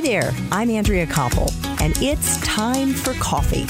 Hi there, I'm Andrea Koppel, and it's time for coffee.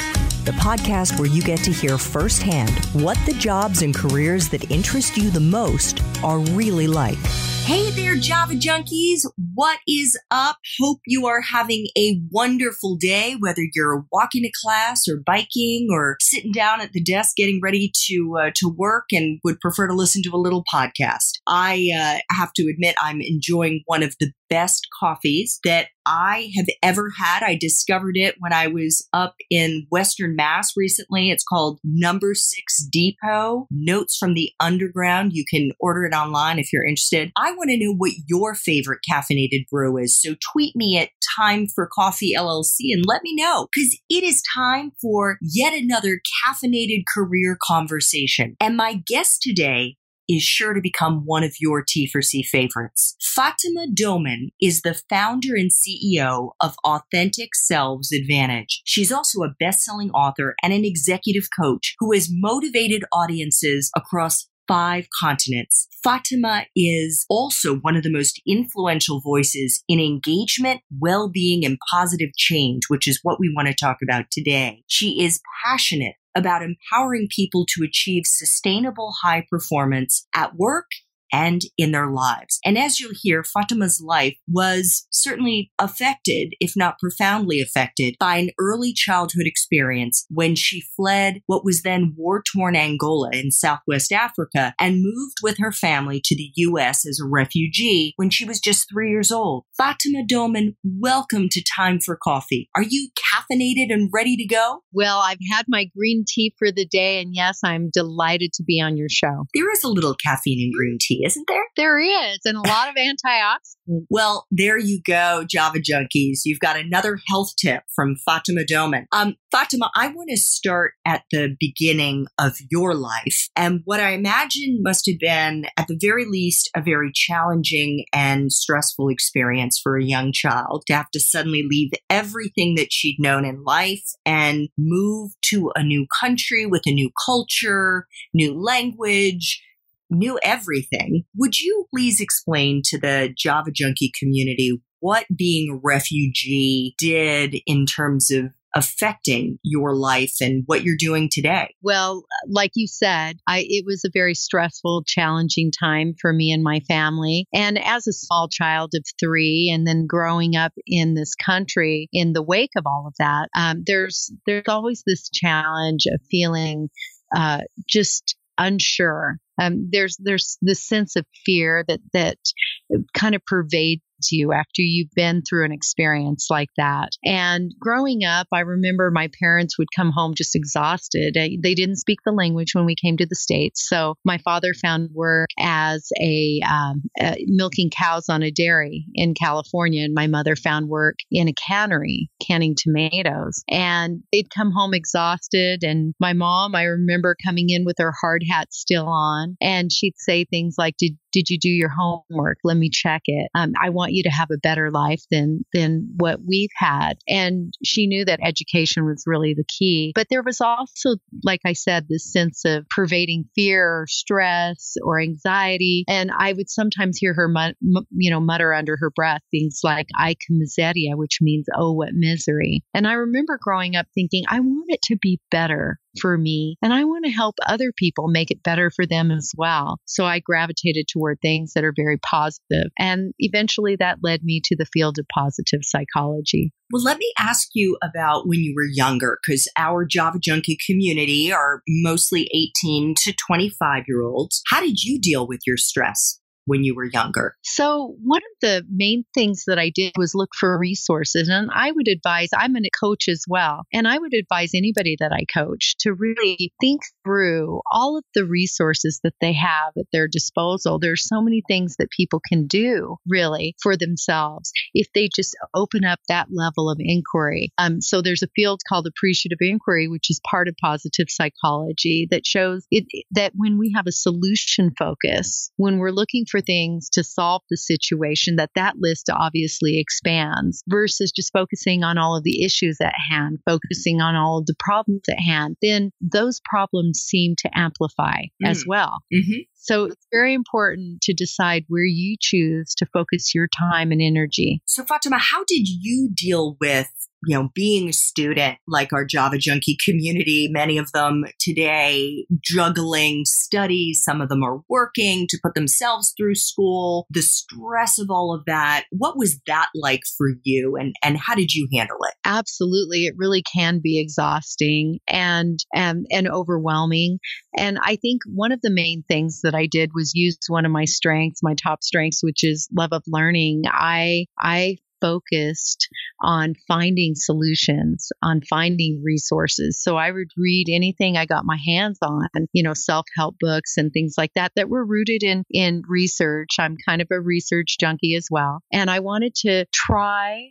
The podcast where you get to hear firsthand what the jobs and careers that interest you the most are really like. Hey there, Java junkies. What is up? Hope you are having a wonderful day, whether you're walking to class or biking or sitting down at the desk getting ready to uh, to work and would prefer to listen to a little podcast. I uh, have to admit, I'm enjoying one of the best coffees that I have ever had. I discovered it when I was up in Western Mass recently. It's called Number Six Depot Notes from the Underground. You can order it online if you're interested. I want to know what your favorite caffeinated brew is. So tweet me at Time for Coffee LLC and let me know because it is time for yet another caffeinated career conversation. And my guest today is sure to become one of your T4C favorites. Fatima Doman is the founder and CEO of Authentic Selves Advantage. She's also a best-selling author and an executive coach who has motivated audiences across five continents. Fatima is also one of the most influential voices in engagement, well being, and positive change, which is what we want to talk about today. She is passionate about empowering people to achieve sustainable high performance at work and in their lives. And as you'll hear, Fatima's life was certainly affected, if not profoundly affected, by an early childhood experience when she fled what was then war torn Angola in Southwest Africa and moved with her family to the U.S. as a refugee when she was just three years old. Fatima Doman, welcome to Time for Coffee. Are you caffeinated and ready to go? Well, I've had my green tea for the day, and yes, I'm delighted to be on your show. There is a little caffeine in green tea isn't there? There is, and a lot of antioxidants. Well, there you go, Java junkies. You've got another health tip from Fatima Doman. Um, Fatima, I want to start at the beginning of your life and what I imagine must have been, at the very least, a very challenging and stressful experience for a young child to have to suddenly leave everything that she'd known in life and move to a new country with a new culture, new language knew everything. Would you please explain to the Java Junkie community what being a refugee did in terms of affecting your life and what you're doing today? Well, like you said, I, it was a very stressful, challenging time for me and my family. And as a small child of three, and then growing up in this country in the wake of all of that, um, there's there's always this challenge of feeling uh, just unsure um, there's there's this sense of fear that that kind of pervades you after you've been through an experience like that. And growing up, I remember my parents would come home just exhausted. They didn't speak the language when we came to the States. So my father found work as a, um, milking cows on a dairy in California, and my mother found work in a cannery canning tomatoes. And they'd come home exhausted. And my mom, I remember coming in with her hard hat still on, and she'd say things like, Did did you do your homework? Let me check it. Um, I want you to have a better life than than what we've had. And she knew that education was really the key. But there was also, like I said, this sense of pervading fear or stress or anxiety. And I would sometimes hear her, you know, mutter under her breath things like "I miseria," which means "Oh, what misery." And I remember growing up thinking, I want it to be better for me. And I want to help other people make it better for them as well. So I gravitated toward things that are very positive. And eventually that led me to the field of positive psychology. Well, let me ask you about when you were younger, because our Java Junkie community are mostly 18 to 25 year olds. How did you deal with your stress? When you were younger? So, one of the main things that I did was look for resources. And I would advise, I'm a coach as well, and I would advise anybody that I coach to really think through all of the resources that they have at their disposal. There's so many things that people can do really for themselves if they just open up that level of inquiry. Um, so, there's a field called appreciative inquiry, which is part of positive psychology that shows it, that when we have a solution focus, when we're looking for for things to solve the situation, that that list obviously expands versus just focusing on all of the issues at hand, focusing on all of the problems at hand, then those problems seem to amplify mm. as well. Mm-hmm. So it's very important to decide where you choose to focus your time and energy. So, Fatima, how did you deal with you know, being a student like our Java Junkie community, many of them today juggling studies, some of them are working to put themselves through school, the stress of all of that. What was that like for you and, and how did you handle it? Absolutely. It really can be exhausting and, and, and overwhelming. And I think one of the main things that I did was use one of my strengths, my top strengths, which is love of learning. I, I focused on finding solutions, on finding resources. So I would read anything I got my hands on, you know, self-help books and things like that that were rooted in in research. I'm kind of a research junkie as well. And I wanted to try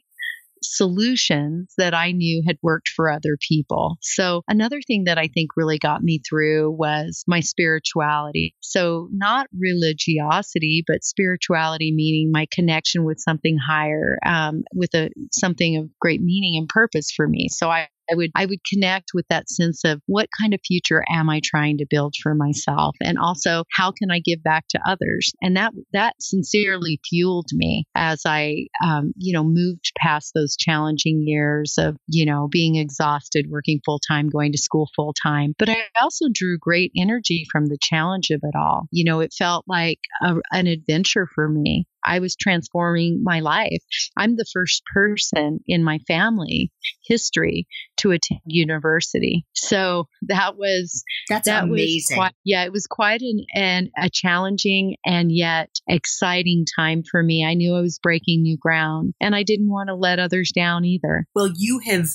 solutions that I knew had worked for other people. So, another thing that I think really got me through was my spirituality. So, not religiosity, but spirituality, meaning my connection with something higher, um, with a something of great meaning and purpose for me. So, I I would I would connect with that sense of what kind of future am I trying to build for myself? And also how can I give back to others? And that that sincerely fueled me as I um, you know moved past those challenging years of you know being exhausted working full time going to school full time but I also drew great energy from the challenge of it all. You know it felt like a, an adventure for me I was transforming my life. I'm the first person in my family history to attend university. So that was that's that amazing. Was quite, yeah, it was quite an, an a challenging and yet exciting time for me. I knew I was breaking new ground, and I didn't want to let others down either. Well, you have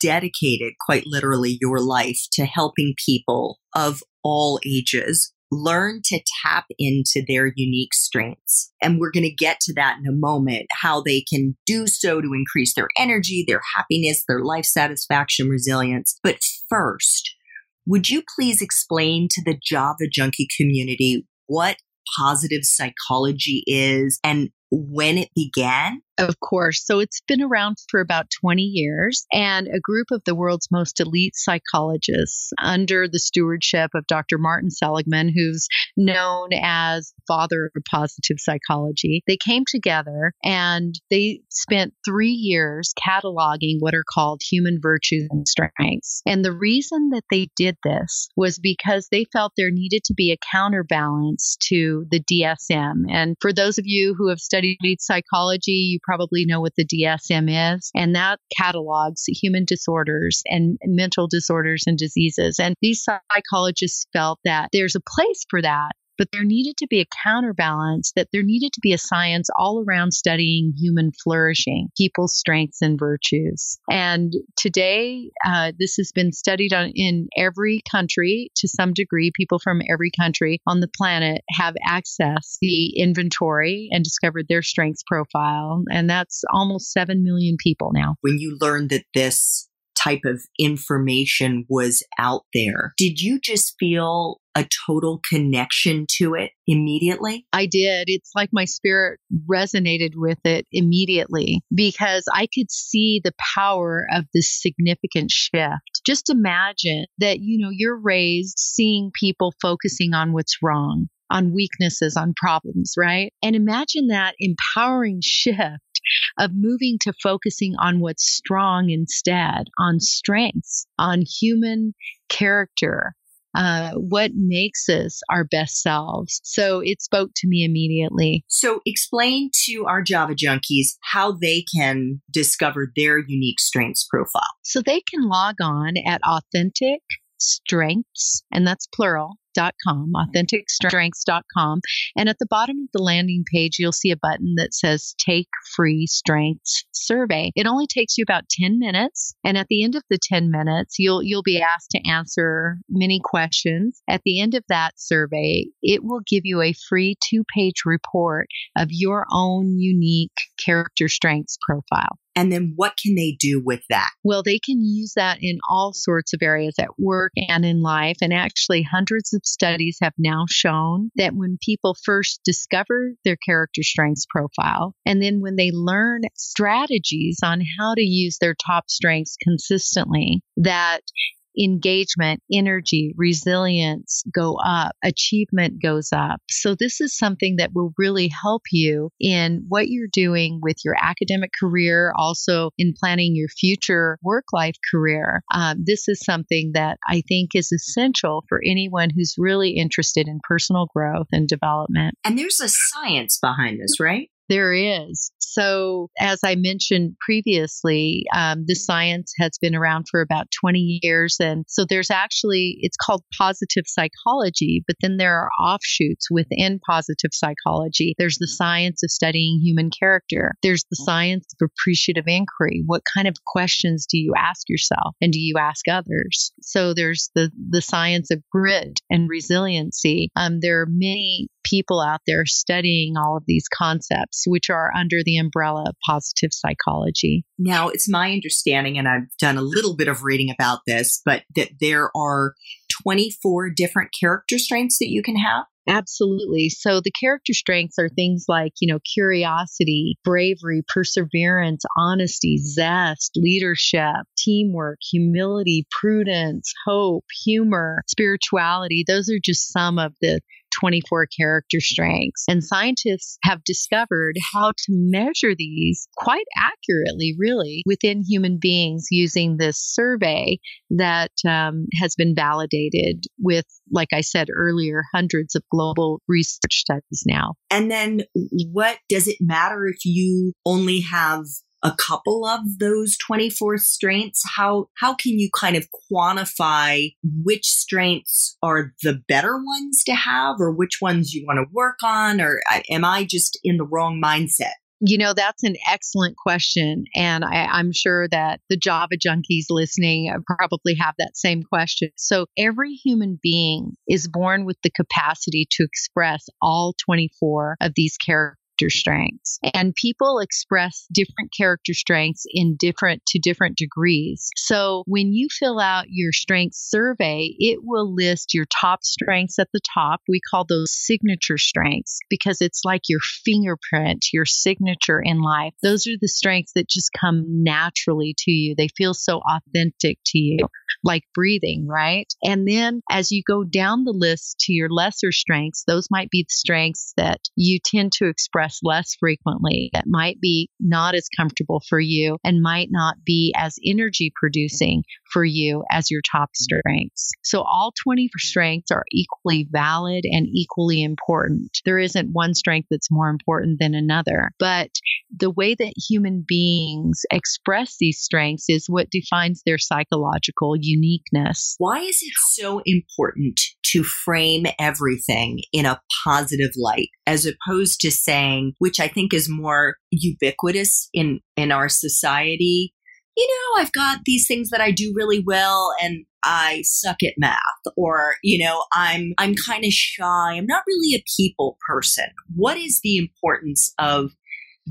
dedicated quite literally your life to helping people of all ages learn to tap into their unique strengths. And we're going to get to that in a moment, how they can do so to increase their energy, their happiness, their life satisfaction, resilience. But first, would you please explain to the Java Junkie community what positive psychology is and when it began? Of course. So it's been around for about 20 years, and a group of the world's most elite psychologists under the stewardship of Dr. Martin Seligman, who's known as father of positive psychology, they came together and they spent three years cataloging what are called human virtues and strengths. And the reason that they did this was because they felt there needed to be a counterbalance to the DSM. And for those of you who have studied psychology, you probably know what the DSM is, and that catalogs human disorders and mental disorders and diseases. And these psychologists felt that there's a place for that but there needed to be a counterbalance that there needed to be a science all around studying human flourishing, people's strengths and virtues. And today, uh, this has been studied on, in every country to some degree. People from every country on the planet have accessed the inventory and discovered their strengths profile. And that's almost 7 million people now. When you learned that this type of information was out there. Did you just feel a total connection to it immediately? I did. It's like my spirit resonated with it immediately because I could see the power of this significant shift. Just imagine that, you know, you're raised seeing people focusing on what's wrong on weaknesses, on problems, right? And imagine that empowering shift of moving to focusing on what's strong instead, on strengths, on human character, uh, what makes us our best selves. So it spoke to me immediately. So explain to our Java junkies how they can discover their unique strengths profile. So they can log on at authentic strengths, and that's plural, authenticstrengths.com, authenticstrengths.com. And at the bottom of the landing page, you'll see a button that says Take Free Strengths Survey. It only takes you about 10 minutes. And at the end of the 10 minutes, you'll, you'll be asked to answer many questions. At the end of that survey, it will give you a free two page report of your own unique character strengths profile. And then what can they do with that? Well, they can use that in all sorts of areas at work and in life. And actually, hundreds of studies have now shown that when people first discover their character strengths profile, and then when they learn strategies on how to use their top strengths consistently, that engagement, energy, resilience go up, achievement goes up. So, this is something that will really help you in what you're doing with your academic career, also in planning your future work life career. Um, this is something that I think is essential for anyone who's really interested in personal growth and development. And there's a science behind this, right? There is. So, as I mentioned previously, um, the science has been around for about 20 years. And so there's actually, it's called positive psychology, but then there are offshoots within positive psychology. There's the science of studying human character, there's the science of appreciative inquiry. What kind of questions do you ask yourself and do you ask others? So, there's the, the science of grit and resiliency. Um, there are many people out there studying all of these concepts, which are under the umbrella of positive psychology. Now, it's my understanding, and I've done a little bit of reading about this, but that there are 24 different character strengths that you can have. Absolutely. So the character strengths are things like, you know, curiosity, bravery, perseverance, honesty, zest, leadership, teamwork, humility, prudence, hope, humor, spirituality. Those are just some of the 24 character strengths. And scientists have discovered how to measure these quite accurately, really, within human beings using this survey that um, has been validated with, like I said earlier, hundreds of global research studies now. And then what does it matter if you only have a couple of those 24 strengths how how can you kind of quantify which strengths are the better ones to have or which ones you want to work on or uh, am i just in the wrong mindset you know, that's an excellent question. And I, am sure that the Java junkies listening uh, probably have that same question. So, every human being is born with the capacity to express all 24 of these characteristics character strengths. And people express different character strengths in different to different degrees. So when you fill out your strengths survey, it will list your top strengths at the top. We call those signature strengths because it's like your fingerprint, your signature in life. Those are the strengths that just come naturally to you. They feel so authentic to you, like breathing, right? And then as you go down the list to your lesser strengths, those might be the strengths that you tend to express less frequently that might be not as comfortable for you and might not be as energy producing for you as your top strengths. So all 20 strengths are equally valid and equally important. There isn't one strength that's more important than another, but the way that human beings express these strengths is what defines their psychological uniqueness. Why is it so important to frame everything in a positive light as opposed to saying, which I think is more ubiquitous in, in our society, you know, I've got these things that I do really well and I suck at math or, you know, I'm I'm kind of shy. I'm not really a people person. What is the importance of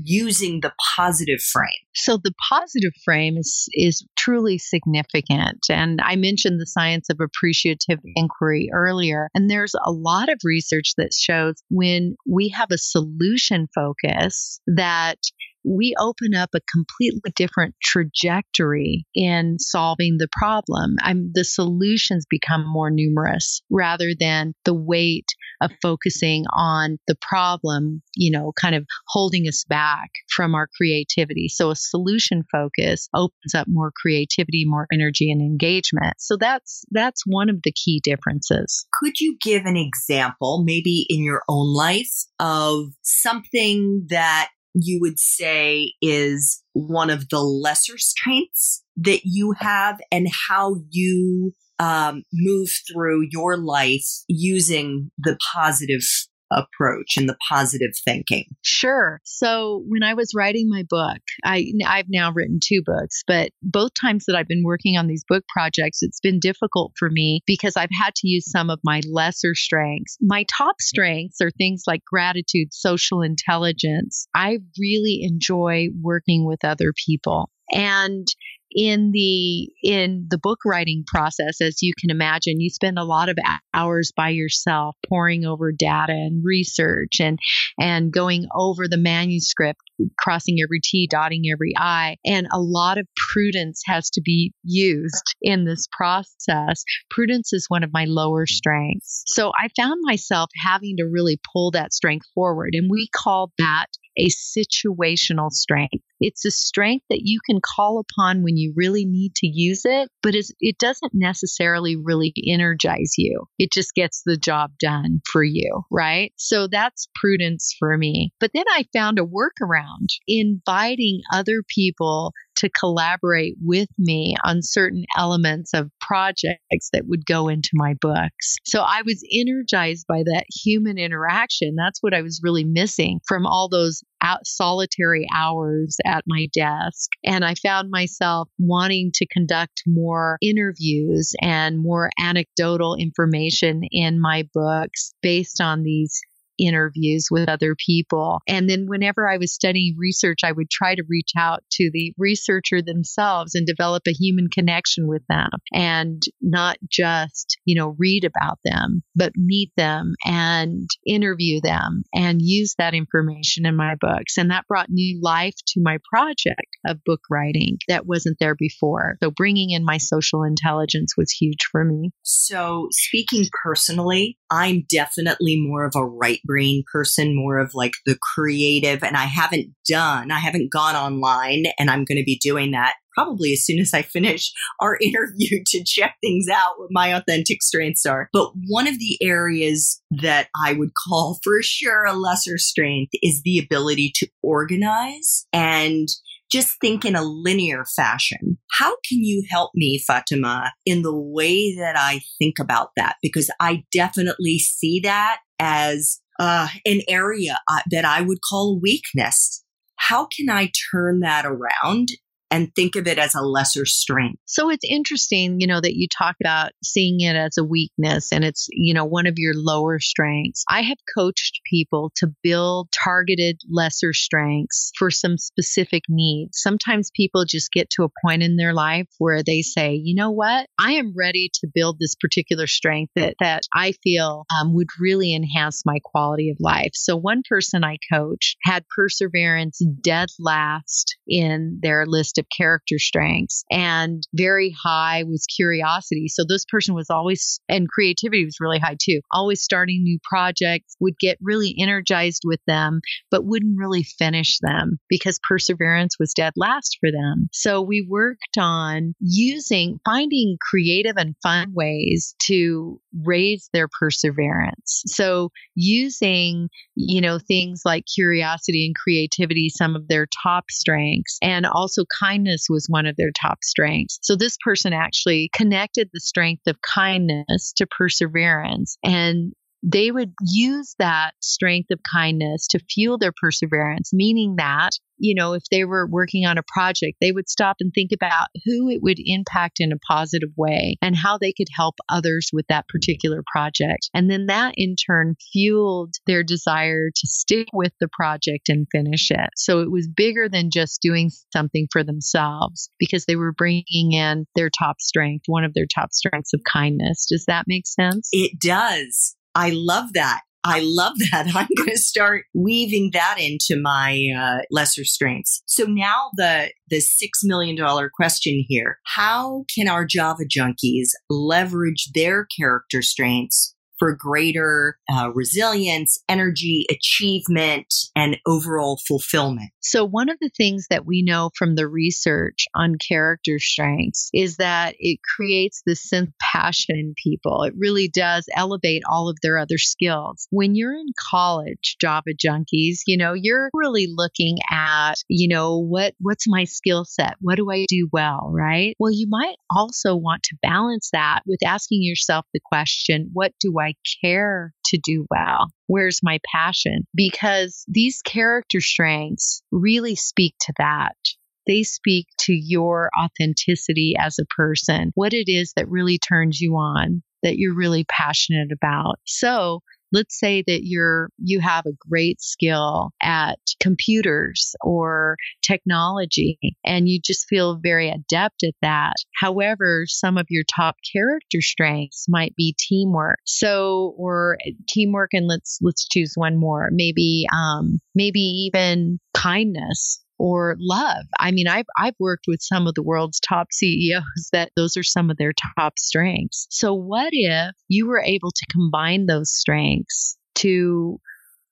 using the positive frame? So the positive frame is is truly significant. And I mentioned the science of appreciative inquiry earlier. And there's a lot of research that shows when we have a solution focus that we open up a completely different trajectory in solving the problem. I'm, the solutions become more numerous rather than the weight of focusing on the problem, you know, kind of holding us back from our creativity. So a solution focus opens up more creativity, more energy and engagement. So that's that's one of the key differences. Could you give an example maybe in your own life of something that you would say is one of the lesser strengths that you have and how you um, move through your life using the positive approach and the positive thinking? Sure. So when I was writing my book, I I've now written two books, but both times that I've been working on these book projects, it's been difficult for me because I've had to use some of my lesser strengths. My top strengths are things like gratitude, social intelligence. I really enjoy working with other people. And in the in the book writing process as you can imagine you spend a lot of hours by yourself poring over data and research and and going over the manuscript crossing every t dotting every i. And a lot of prudence has to be used in this process. Prudence is one of my lower strengths. So i found myself having to really pull that strength forward and we call that a situational strength. It's a strength that you can call upon when you really need to use it, but it doesn't necessarily really energize you. It just gets the job done for you, right? So that's prudence for me. But then I found a workaround inviting other people to collaborate with me on certain elements of projects that would go into my books. So I was energized by that human interaction. That's what I was really missing from all those out solitary hours at my desk. And I found myself wanting to conduct more interviews and more anecdotal information in my books based on these interviews with other people. And then whenever I was studying research, I would try to reach out to the researcher themselves and develop a human connection with them and not just, you know, read about them, but meet them and interview them and use that information in my books. And that brought new life to my project of book writing that wasn't there before. So bringing in my social intelligence was huge for me. So speaking personally, I'm definitely more of a right brain person, more of like the creative. And I haven't done, I haven't gone online and I'm going to be doing that probably as soon as I finish our interview to check things out what my authentic strengths are. But one of the areas that I would call for sure a lesser strength is the ability to organize and just think in a linear fashion. How can you help me, Fatima, in the way that I think about that? Because I definitely see that as uh, an area uh, that I would call weakness. How can I turn that around and think of it as a lesser strength. So it's interesting, you know, that you talk about seeing it as a weakness and it's, you know, one of your lower strengths. I have coached people to build targeted lesser strengths for some specific needs. Sometimes people just get to a point in their life where they say, you know what, I am ready to build this particular strength that, that I feel um, would really enhance my quality of life. So one person I coached had perseverance dead last in their list of character strengths and very high was curiosity. So this person was always, and creativity was really high too, always starting new projects, would get really energized with them, but wouldn't really finish them because perseverance was dead last for them. So we worked on using, finding creative and fun ways to raise their perseverance. So using, you know, things like curiosity and creativity, some of their top strengths, and also kindness was one of their top strengths. So this person actually connected the strength of kindness to perseverance and they would use that strength of kindness to fuel their perseverance, meaning that you know, if they were working on a project, they would stop and think about who it would impact in a positive way and how they could help others with that particular project. And then that in turn fueled their desire to stick with the project and finish it. So it was bigger than just doing something for themselves because they were bringing in their top strength, one of their top strengths of kindness. Does that make sense? It does. I love that. I love that. I'm going to start weaving that into my uh, lesser strengths. So now the the six million dollar question here: How can our Java junkies leverage their character strengths for greater uh, resilience, energy, achievement, and overall fulfillment. So, one of the things that we know from the research on character strengths is that it creates this sense of passion in people. It really does elevate all of their other skills. When you're in college, Java junkies, you know, you're really looking at, you know, what what's my skill set? What do I do well, right? Well, you might also want to balance that with asking yourself the question, what do I I care to do well? Where's my passion? Because these character strengths really speak to that. They speak to your authenticity as a person, what it is that really turns you on, that you're really passionate about. So let's say that you're you have a great skill at computers or technology and you just feel very adept at that. However some of your top character strengths might be teamwork. So or teamwork and let's let's choose one more. Maybe um maybe even kindness or love. I mean, I've I've worked with some of the world's top CEOs that those are some of their top strengths. So what if you were able to combine those strengths to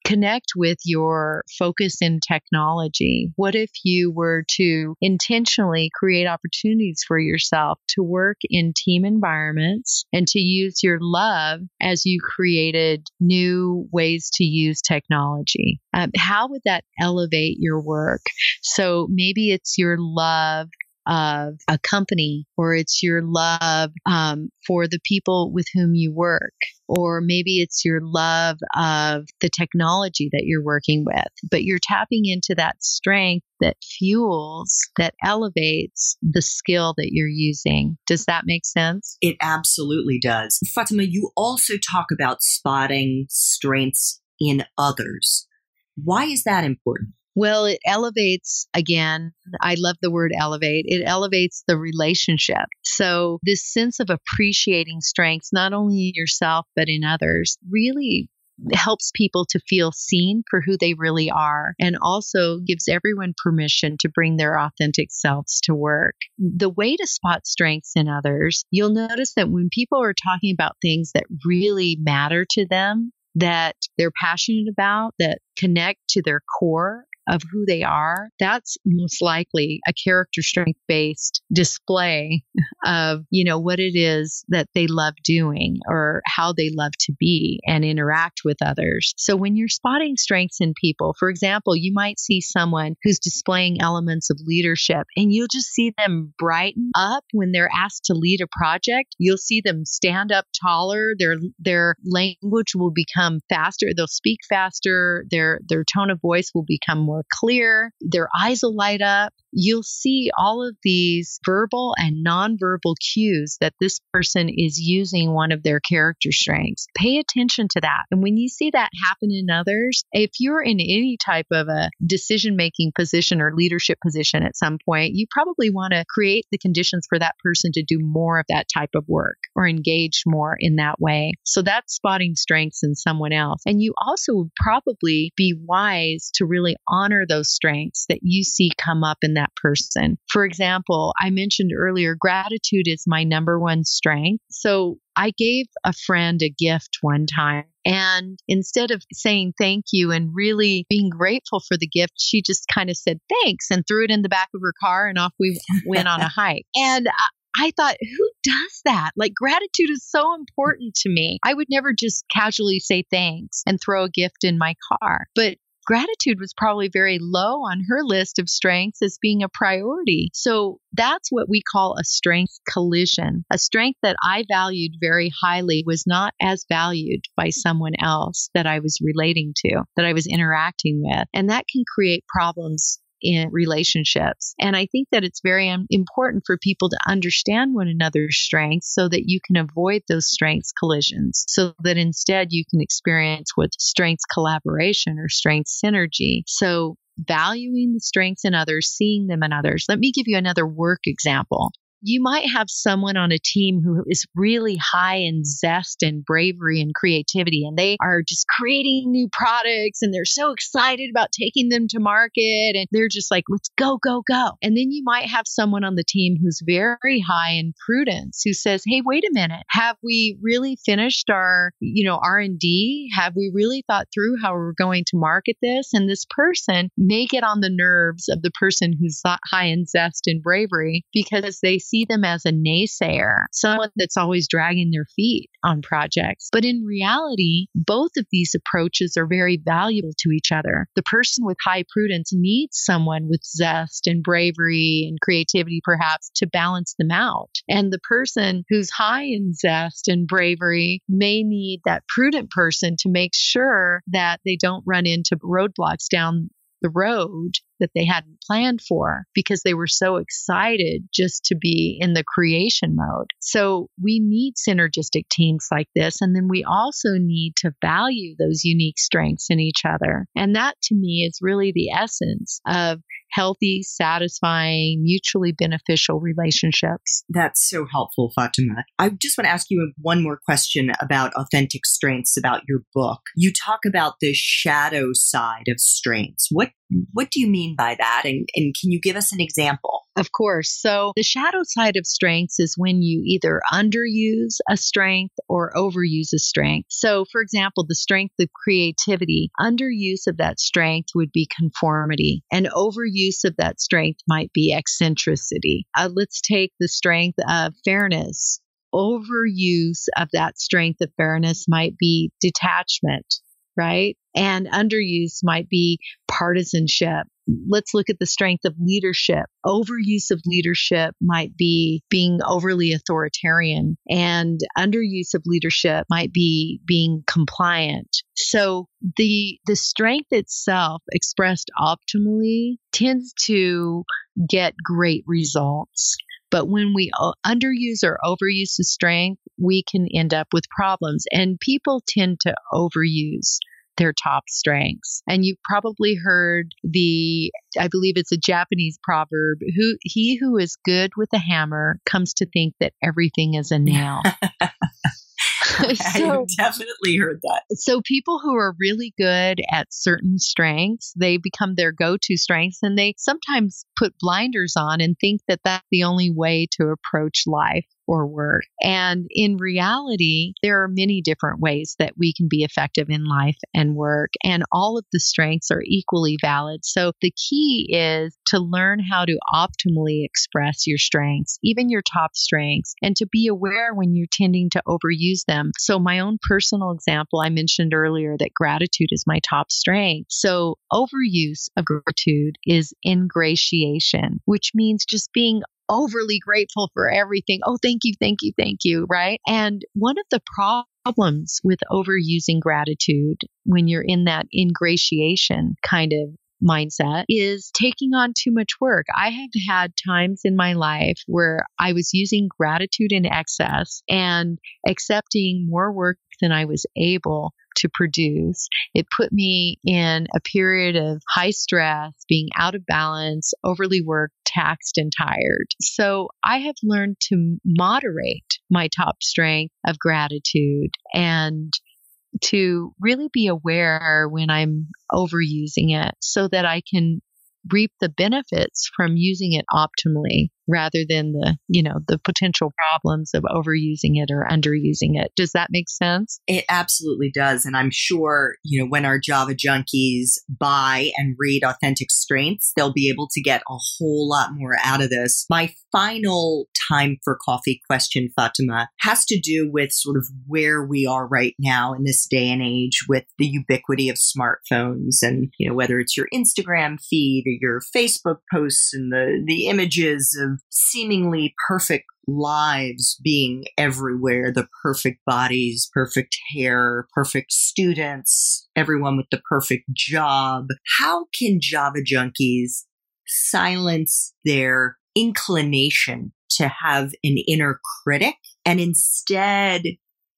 connect with your focus in technology? What if you were to intentionally create opportunities for yourself to work in team environments and to use your love as you created new ways to use technology? Um, how would that elevate your work? So maybe it's your love of a company or it's your love um, for the people with whom you work or maybe it's your love of the technology that you're working with. But you're tapping into that strength that fuels that elevates the skill that you're using. Does that make sense? It absolutely does. Fatima you also talk about spotting strengths in others. Why is that important well, it elevates again. I love the word elevate. It elevates the relationship. So, this sense of appreciating strengths, not only in yourself, but in others, really helps people to feel seen for who they really are and also gives everyone permission to bring their authentic selves to work. The way to spot strengths in others, you'll notice that when people are talking about things that really matter to them, that they're passionate about, that connect to their core, of who they are, that's most likely a character strength based display of, you know, what it is that they love doing or how they love to be and interact with others. So when you're spotting strengths in people, for example, you might see someone who's displaying elements of leadership and you'll just see them brighten up when they're asked to lead a project. You'll see them stand up taller, their their language will become faster, they'll speak faster, their their tone of voice will become more more clear, their eyes will light up. You'll see all of these verbal and nonverbal cues that this person is using one of their character strengths. Pay attention to that. And when you see that happen in others, if you're in any type of a decision making position or leadership position at some point, you probably want to create the conditions for that person to do more of that type of work or engage more in that way. So that's spotting strengths in someone else. And you also would probably be wise to really honor those strengths that you see come up in that person. For example, I mentioned earlier, gratitude is my number one strength. So I gave a friend a gift one time. And instead of saying thank you and really being grateful for the gift, she just kind of said thanks and threw it in the back of her car and off we went on a hike. And I thought, who does that? Like, gratitude is so important to me. I would never just casually say thanks and throw a gift in my car. But gratitude was probably very low on her list of strengths as being a priority. So that's what we call a strength collision. A strength that I valued very highly was not as valued by someone else that I was relating to, that I was interacting with. And that can create problems in relationships. And I think that it's very um, important for people to understand one another's strengths so that you can avoid those strengths collisions, so that instead you can experience what strengths collaboration or strength synergy. So valuing the strengths in others, seeing them in others. Let me give you another work example you might have someone on a team who is really high in zest and bravery and creativity, and they are just creating new products and they're so excited about taking them to market. And they're just like, let's go, go, go. And then you might have someone on the team who's very high in prudence who says, hey, wait a minute, have we really finished our, you know, R&D? Have we really thought through how we're going to market this? And this person may get on the nerves of the person who's high in zest and bravery because they see them as a naysayer, someone that's always dragging their feet on projects. But in reality, both of these approaches are very valuable to each other. The person with high prudence needs someone with zest and bravery and creativity, perhaps, to balance them out. And the person who's high in zest and bravery may need that prudent person to make sure that they don't run into roadblocks down the road that they hadn't planned for because they were so excited just to be in the creation mode. So we need synergistic teams like this. And then we also need to value those unique strengths in each other. And that to me is really the essence of healthy, satisfying, mutually beneficial relationships. That's so helpful, Fatima. I just want to ask you one more question about authentic strengths about your book. You talk about the shadow side of strengths. What what do you mean by that? And, and can you give us an example? Of course. So, the shadow side of strengths is when you either underuse a strength or overuse a strength. So, for example, the strength of creativity, underuse of that strength would be conformity, and overuse of that strength might be eccentricity. Uh, let's take the strength of fairness. Overuse of that strength of fairness might be detachment right? And underuse might be partisanship. Let's look at the strength of leadership. Overuse of leadership might be being overly authoritarian, and underuse of leadership might be being compliant. So the the strength itself expressed optimally tends to get great results. But when we uh, underuse or overuse the strength, we can end up with problems. And people tend to overuse their top strengths. And you've probably heard the, I believe it's a Japanese proverb, who he who is good with a hammer comes to think that everything is a nail. so, I definitely heard that. So people who are really good at certain strengths, they become their go-to strengths and they sometimes put blinders on and think that that's the only way to approach life or work. And in reality, there are many different ways that we can be effective in life and work, and all of the strengths are equally valid. So the key is to learn how to optimally express your strengths, even your top strengths, and to be aware when you're tending to overuse them. So, my own personal example, I mentioned earlier that gratitude is my top strength. So, overuse of gratitude is ingratiation, which means just being overly grateful for everything. Oh, thank you, thank you, thank you, right? And one of the problems with overusing gratitude when you're in that ingratiation kind of mindset is taking on too much work. I have had times in my life where I was using gratitude in excess and accepting more work than I was able to produce. It put me in a period of high stress, being out of balance, overly worked, taxed, and tired. So I have learned to moderate my top strength of gratitude and to really be aware when I'm overusing it so that I can reap the benefits from using it optimally rather than the, you know, the potential problems of overusing it or underusing it. Does that make sense? It absolutely does. And I'm sure, you know, when our Java junkies buy and read Authentic Strengths, they'll be able to get a whole lot more out of this. My final time for coffee question, Fatima, has to do with sort of where we are right now in this day and age with the ubiquity of smartphones and, you know, whether it's your Instagram feed or your Facebook posts and the, the images of seemingly perfect lives being everywhere the perfect bodies, perfect hair, perfect students, everyone with the perfect job. How can Java junkies silence their inclination to have an inner critic and instead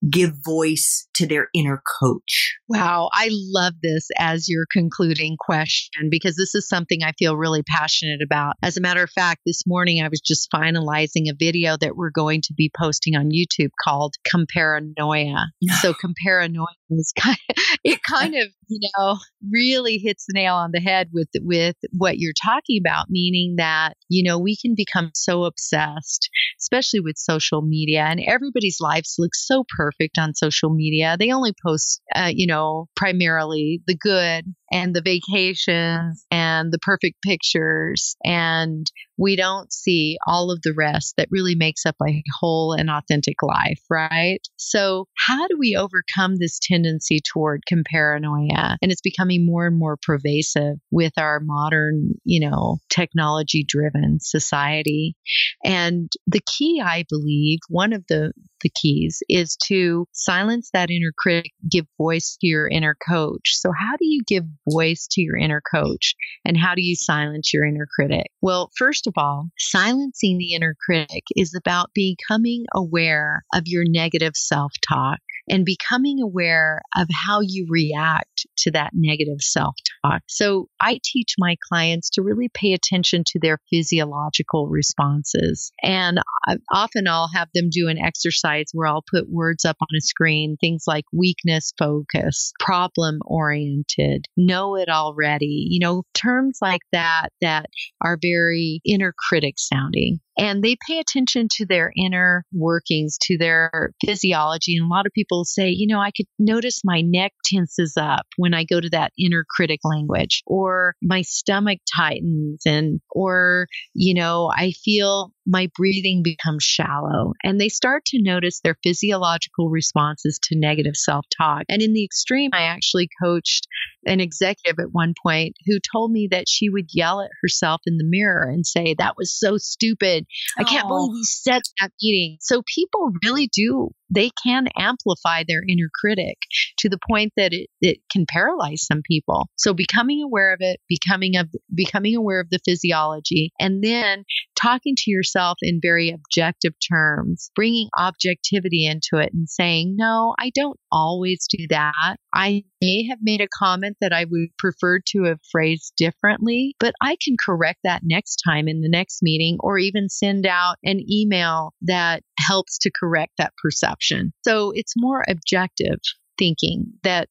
give voice to their inner coach? Wow, I love this as your concluding question because this is something I feel really passionate about. As a matter of fact, this morning I was just finalizing a video that we're going to be posting on YouTube called Comparanoia. so Comparanoia is kind of, it kind of, you know, really hits the nail on the head with with what you're talking about, meaning that, you know, we can become so obsessed, especially with social media and everybody's lives look so perfect on social media. They only post, uh, you know, primarily the good and the vacations and the perfect pictures. And we don't see all of the rest that really makes up a whole and authentic life, right? So, how do we overcome this tendency toward comparanoia? And it's becoming more and more pervasive with our modern, you know, technology driven society. And the key, I believe, one of the the keys is to silence that inner critic, give voice to your inner coach. So, how do you give voice to your inner coach and how do you silence your inner critic? Well, first of all, silencing the inner critic is about becoming aware of your negative self talk and becoming aware of how you react to that negative self talk. So I teach my clients to really pay attention to their physiological responses. And I, often I'll have them do an exercise where I'll put words up on a screen, things like weakness focus, problem oriented, know it already, you know, terms like that that are very inner critic sounding and they pay attention to their inner workings, to their physiology. And a lot of people say, you know, I could notice my neck tenses up when I go to that inner critic language, or my stomach tightens, and, or, you know, I feel my breathing becomes shallow. And they start to notice their physiological responses to negative self talk. And in the extreme, I actually coached an executive at one point who told me that she would yell at herself in the mirror and say, That was so stupid. I can't believe he said that meeting. So people really do they can amplify their inner critic to the point that it, it can paralyze some people. So becoming aware of it, becoming of becoming aware of the physiology, and then talking to yourself in very objective terms, bringing objectivity into it and saying, no, I don't always do that. I may have made a comment that I would prefer to have phrased differently, but I can correct that next time in the next meeting or even send out an email that helps to correct that perception. So it's more objective thinking that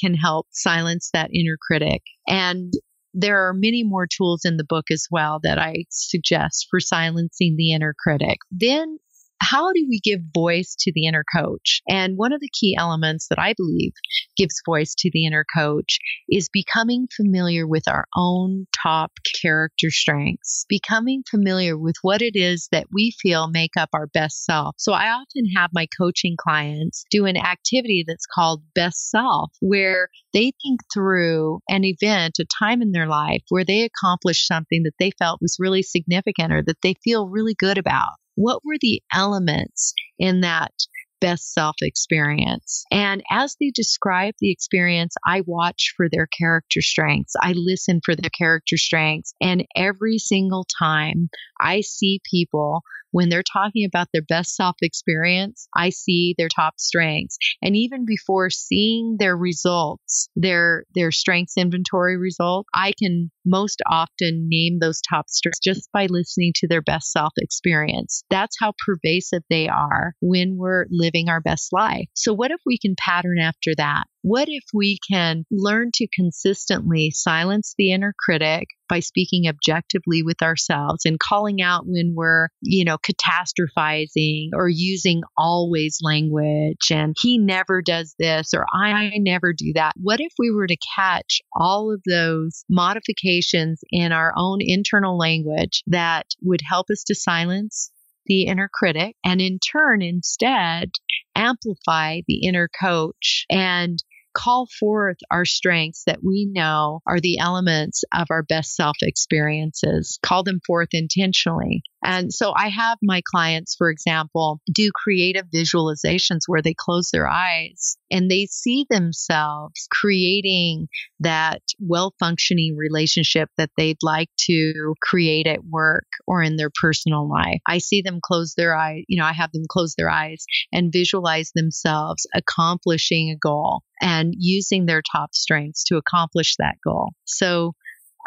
can help silence that inner critic. And there are many more tools in the book as well that I suggest for silencing the inner critic. Then how do we give voice to the inner coach? And one of the key elements that I believe gives voice to the inner coach is becoming familiar with our own top character strengths, becoming familiar with what it is that we feel make up our best self. So I often have my coaching clients do an activity that's called best self, where they think through an event, a time in their life where they accomplished something that they felt was really significant or that they feel really good about what were the elements in that best self experience. And as they describe the experience, I watch for their character strengths. I listen for their character strengths. And every single time I see people when they're talking about their best self experience, I see their top strengths. And even before seeing their results, their their strengths inventory result, I can most often name those top strengths just by listening to their best self experience. That's how pervasive they are when we're living our best life. So what if we can pattern after that? What if we can learn to consistently silence the inner critic by speaking objectively with ourselves and calling out when we're, you know, catastrophizing or using always language and he never does this or I never do that? What if we were to catch all of those modifications in our own internal language that would help us to silence the inner critic and in turn instead amplify the inner coach and call forth our strengths that we know are the elements of our best self experiences, call them forth intentionally. And so I have my clients, for example, do creative visualizations where they close their eyes and they see themselves creating that well functioning relationship that they'd like to create at work or in their personal life. I see them close their eyes, you know, I have them close their eyes and visualize themselves accomplishing a goal and using their top strengths to accomplish that goal. So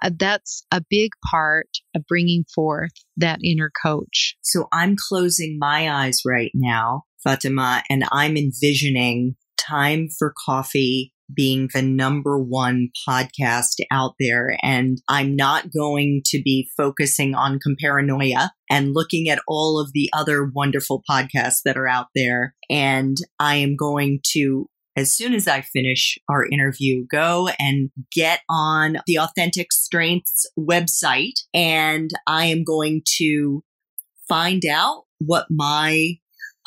Uh, that's a big part of bringing forth that inner coach. So I'm closing my eyes right now, Fatima, and I'm envisioning time for coffee being the number one podcast out there. And I'm not going to be focusing on comparanoia and looking at all of the other wonderful podcasts that are out there. And I am going to as soon as I finish our interview, go and get on the Authentic Strengths website. And I am going to find out what my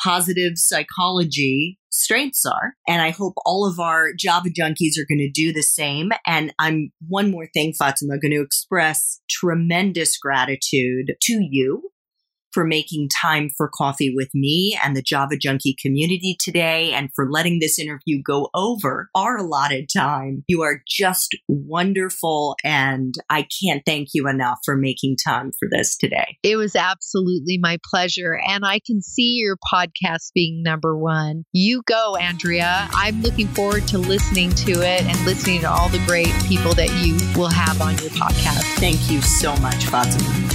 positive psychology strengths are. And I hope all of our Java junkies are going to do the same. And I'm one more thing, Fatima, going to express tremendous gratitude to you for making time for coffee with me and the Java Junkie community today and for letting this interview go over our allotted time. You are just wonderful and I can't thank you enough for making time for this today. It was absolutely my pleasure and I can see your podcast being number 1. You go, Andrea. I'm looking forward to listening to it and listening to all the great people that you will have on your podcast. Thank you so much, Fatima.